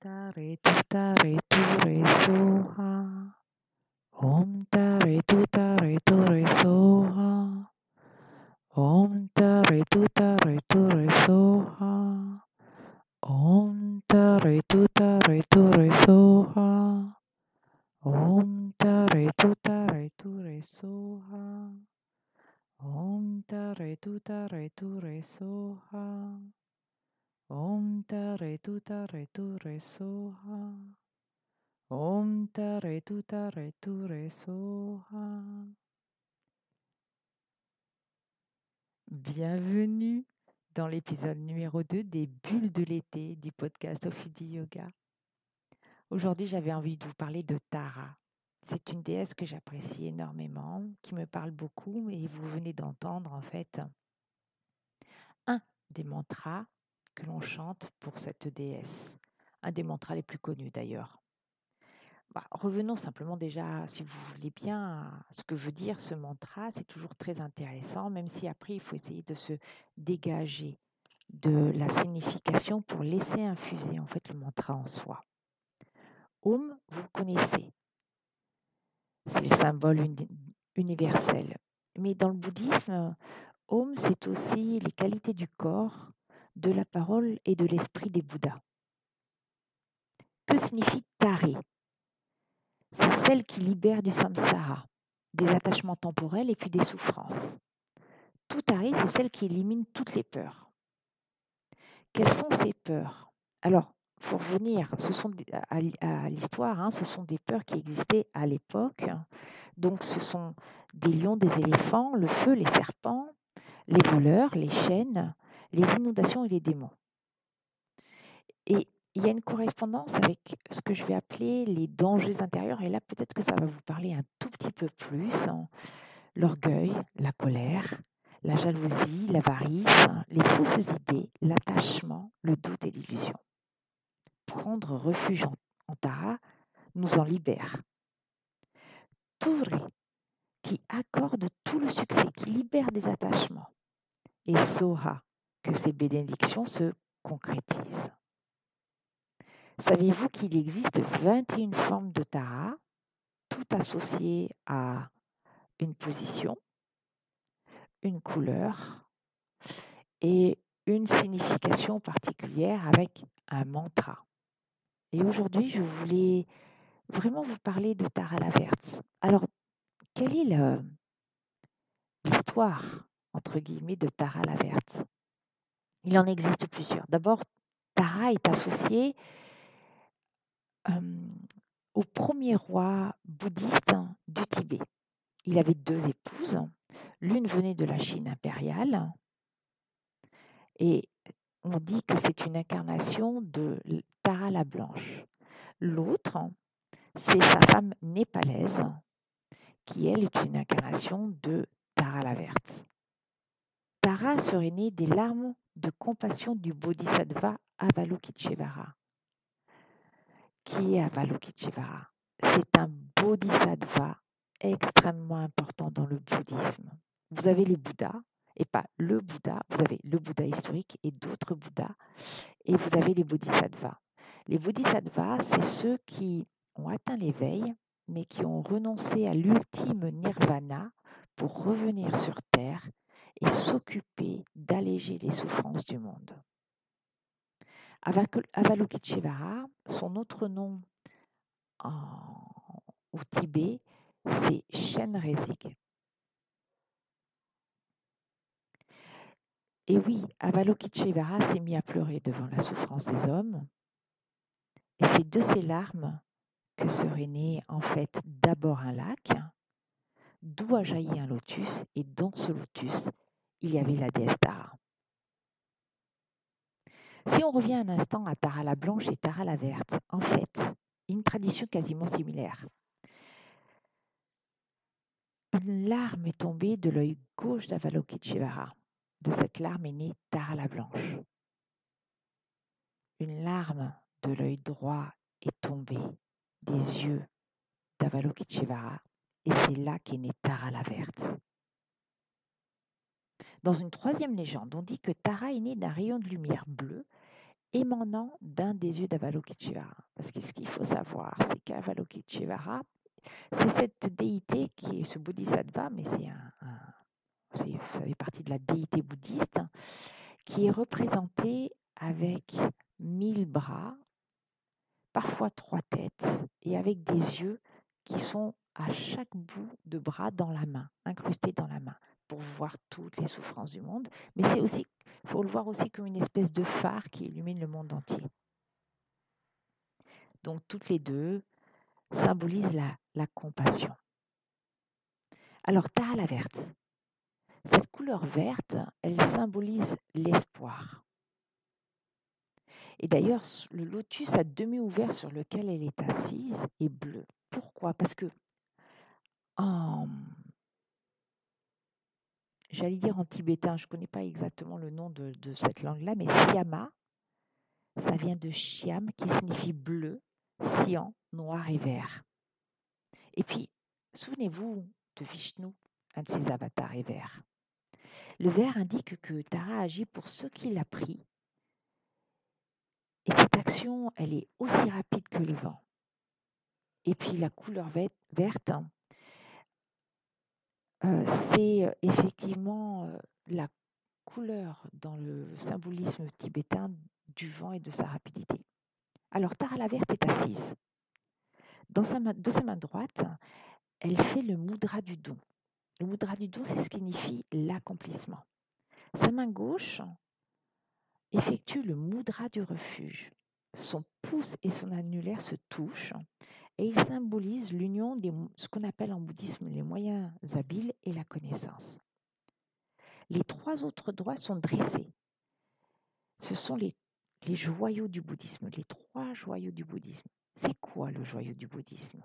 tare tu tare tu re soha. Om tare tu tare tu re soha. Om tare tu tare tu re soha. Om tare tu tare tu re soha. Om tare tu tare tu re soha. Om tare tu tare tu re soha. Om tare tu tare tu re soha. Om tare tu tare tu re soha. Bienvenue dans l'épisode numéro 2 des bulles de l'été du podcast Ophidi Yoga. Aujourd'hui, j'avais envie de vous parler de Tara. C'est une déesse que j'apprécie énormément, qui me parle beaucoup et vous venez d'entendre en fait un des mantras que l'on chante pour cette déesse, un des mantras les plus connus d'ailleurs. Bah, revenons simplement déjà, si vous voulez bien, à ce que veut dire ce mantra. C'est toujours très intéressant, même si après, il faut essayer de se dégager de la signification pour laisser infuser en fait le mantra en soi. Om, vous le connaissez. C'est le symbole universel. Mais dans le bouddhisme, Om, c'est aussi les qualités du corps, de la parole et de l'esprit des Bouddhas. Que signifie Tare c'est celle qui libère du samsara, des attachements temporels et puis des souffrances. Tutari, c'est celle qui élimine toutes les peurs. Quelles sont ces peurs? Alors, pour revenir ce sont à l'histoire, hein, ce sont des peurs qui existaient à l'époque. Donc, ce sont des lions, des éléphants, le feu, les serpents, les voleurs, les chaînes, les inondations et les démons. Et il y a une correspondance avec ce que je vais appeler les dangers intérieurs. Et là, peut-être que ça va vous parler un tout petit peu plus. Hein. L'orgueil, la colère, la jalousie, l'avarice, les fausses idées, l'attachement, le doute et l'illusion. Prendre refuge en, Tara nous en libère. Touré, qui accorde tout le succès, qui libère des attachements. Et Soha, que ces bénédictions se concrétisent. Saviez-vous qu'il existe 21 formes de Tara, toutes associées à une position, une couleur et une signification particulière avec un mantra? Et aujourd'hui, je voulais vraiment vous parler de Tara Lavertz. Alors, quelle est l'histoire, entre guillemets, de Tara Lavertz? Il en existe plusieurs. D'abord, Tara est associée au premier roi bouddhiste du Tibet. Il avait deux épouses. L'une venait de la Chine impériale et on dit que c'est une incarnation de Tara la Blanche. L'autre, c'est sa femme népalaise qui, elle, est une incarnation de Tara la Verte. Tara serait née des larmes de compassion du bodhisattva Avalokiteshvara qui est Avalokiteshvara? C'est un bodhisattva extrêmement important dans le bouddhisme. Vous avez les Bouddhas, et pas le Bouddha, vous avez le Bouddha historique et d'autres Bouddhas, et vous avez les bodhisattvas. Les bodhisattvas, c'est ceux qui ont atteint l'éveil, mais qui ont renoncé à l'ultime nirvana pour revenir sur Terre et s'occuper d'alléger les souffrances du monde. Avalokiteshvara, son autre nom au Tibet, c'est Shenrezig. Et oui, Avalokiteshvara s'est mis à pleurer devant la souffrance des hommes. Et c'est de ces larmes que serait né en fait d'abord un lac, d'où a jailli un lotus, et dans ce lotus, il y avait la déesse Tara. Si on revient un instant à Tara la blanche et Tara la verte, en fait, une tradition quasiment similaire. Une larme est tombée de l'œil gauche d'Avalokiteshvara. De cette larme est née Tara la blanche. Une larme de l'œil droit est tombée des yeux d'Avalokiteshvara et c'est là qu'est née Tara la verte. Dans une troisième légende, on dit que Tara est née d'un rayon de lumière bleue émanant d'un des yeux d'Avalokiteshvara. Parce que ce qu'il faut savoir, c'est qu'Avalokiteshvara, c'est cette déité qui est ce bodhisattva, mais c'est un, ça fait partie de la déité bouddhiste, qui est représentée avec mille bras, parfois trois têtes, et avec des yeux qui sont à chaque bout de bras dans la main, incrustés dans la main, pour voir toutes les souffrances du monde. Mais c'est aussi, il faut le voir aussi comme une espèce de phare qui illumine le monde entier. Donc toutes les deux symbolisent la, compassion. Alors Tara la verte. Cette couleur verte, elle symbolise l'espoir. Et d'ailleurs, le lotus à demi ouvert sur lequel elle est assise est bleu. Pourquoi? Parce que en, j'allais dire en tibétain, je ne connais pas exactement le nom de, cette langue-là, mais Siama, ça vient de Shiam qui signifie bleu, cyan, noir et vert. Et puis, souvenez-vous de Vishnu, un de ses avatars est vert. Le vert indique que Tara agit pour ceux qui l'a pris. Et cette action, elle est aussi rapide que le vent. Et puis la couleur verte, euh, c'est effectivement la couleur dans le symbolisme tibétain du vent et de sa rapidité. Alors Tara la verte est assise. De sa main droite, elle fait le mudra du don. Le mudra du don, c'est ce qui signifie l'accomplissement. Sa main gauche effectue le mudra du refuge. Son pouce et son annulaire se touchent et il symbolise l'union de ce qu'on appelle en bouddhisme les moyens habiles et la connaissance. Les trois autres doigts sont dressés. Ce sont les joyaux du bouddhisme, les trois joyaux du bouddhisme. C'est quoi le joyau du bouddhisme?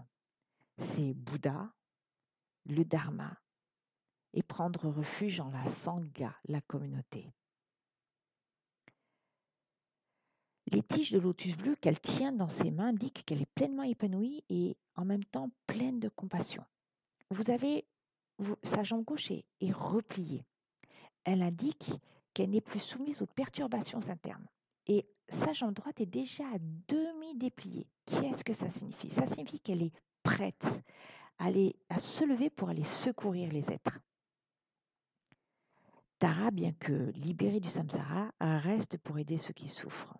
C'est Bouddha, le Dharma et prendre refuge en la Sangha, la communauté. Les tiges de lotus bleu qu'elle tient dans ses mains indiquent qu'elle est pleinement épanouie et en même temps pleine de compassion. Vous avez sa jambe gauche est, repliée. Elle indique qu'elle n'est plus soumise aux perturbations internes. Et sa jambe droite est déjà à demi dépliée. Qu'est-ce que ça signifie? Ça signifie qu'elle est prête à, à se lever pour aller secourir les êtres. Tara, bien que libérée du samsara, reste pour aider ceux qui souffrent.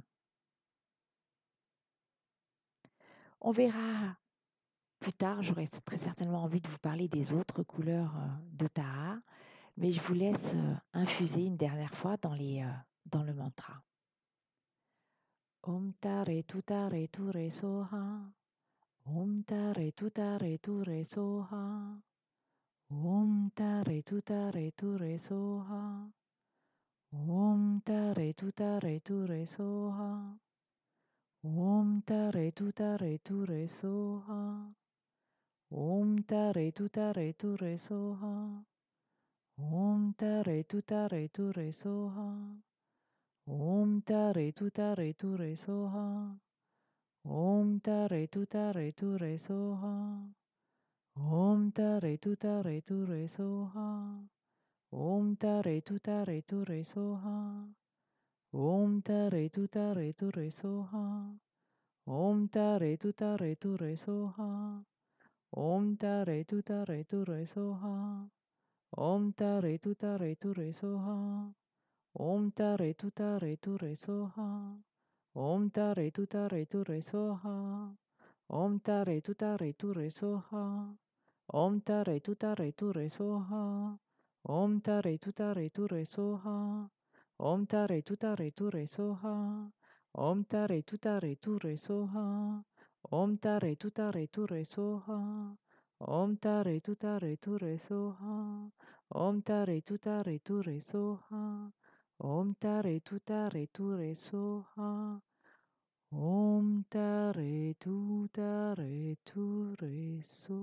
On verra. Plus tard, j'aurai très certainement envie de vous parler des autres couleurs de Tara, mais je vous laisse infuser une dernière fois dans, le mantra. ओम तरे तु तरे तु रे सोहा ओम तरे तु तरे तु रे सोहा ओम तरे तु तरे तु रे सोहा ओम तरे तु तरे तु रे सोहा ओम तरे तु तरे तु रे सोहा ओम तरे तु तरे तु रे सोहा ओम तरे तु तरे तु रे Soha Om tare tutare ture soha. Om tare tutare ture soha. Om tare tutare ture soha. Om tare tutare ture soha. Om tare tutare ture soha. Om tare tutare ture soha. Om tare tutare ture soha. Om tare tutare ture soha. Om tare tutare ture soha. 엄따레 두따레 두레소하 엄따레 두따레 두레소하 엄따레 두따레 두레소하 엄따레 두따레 두레소하 엄따레 두따레 두레소하 엄따레 두따레 두레소하 엄따레 두따레 두레소하.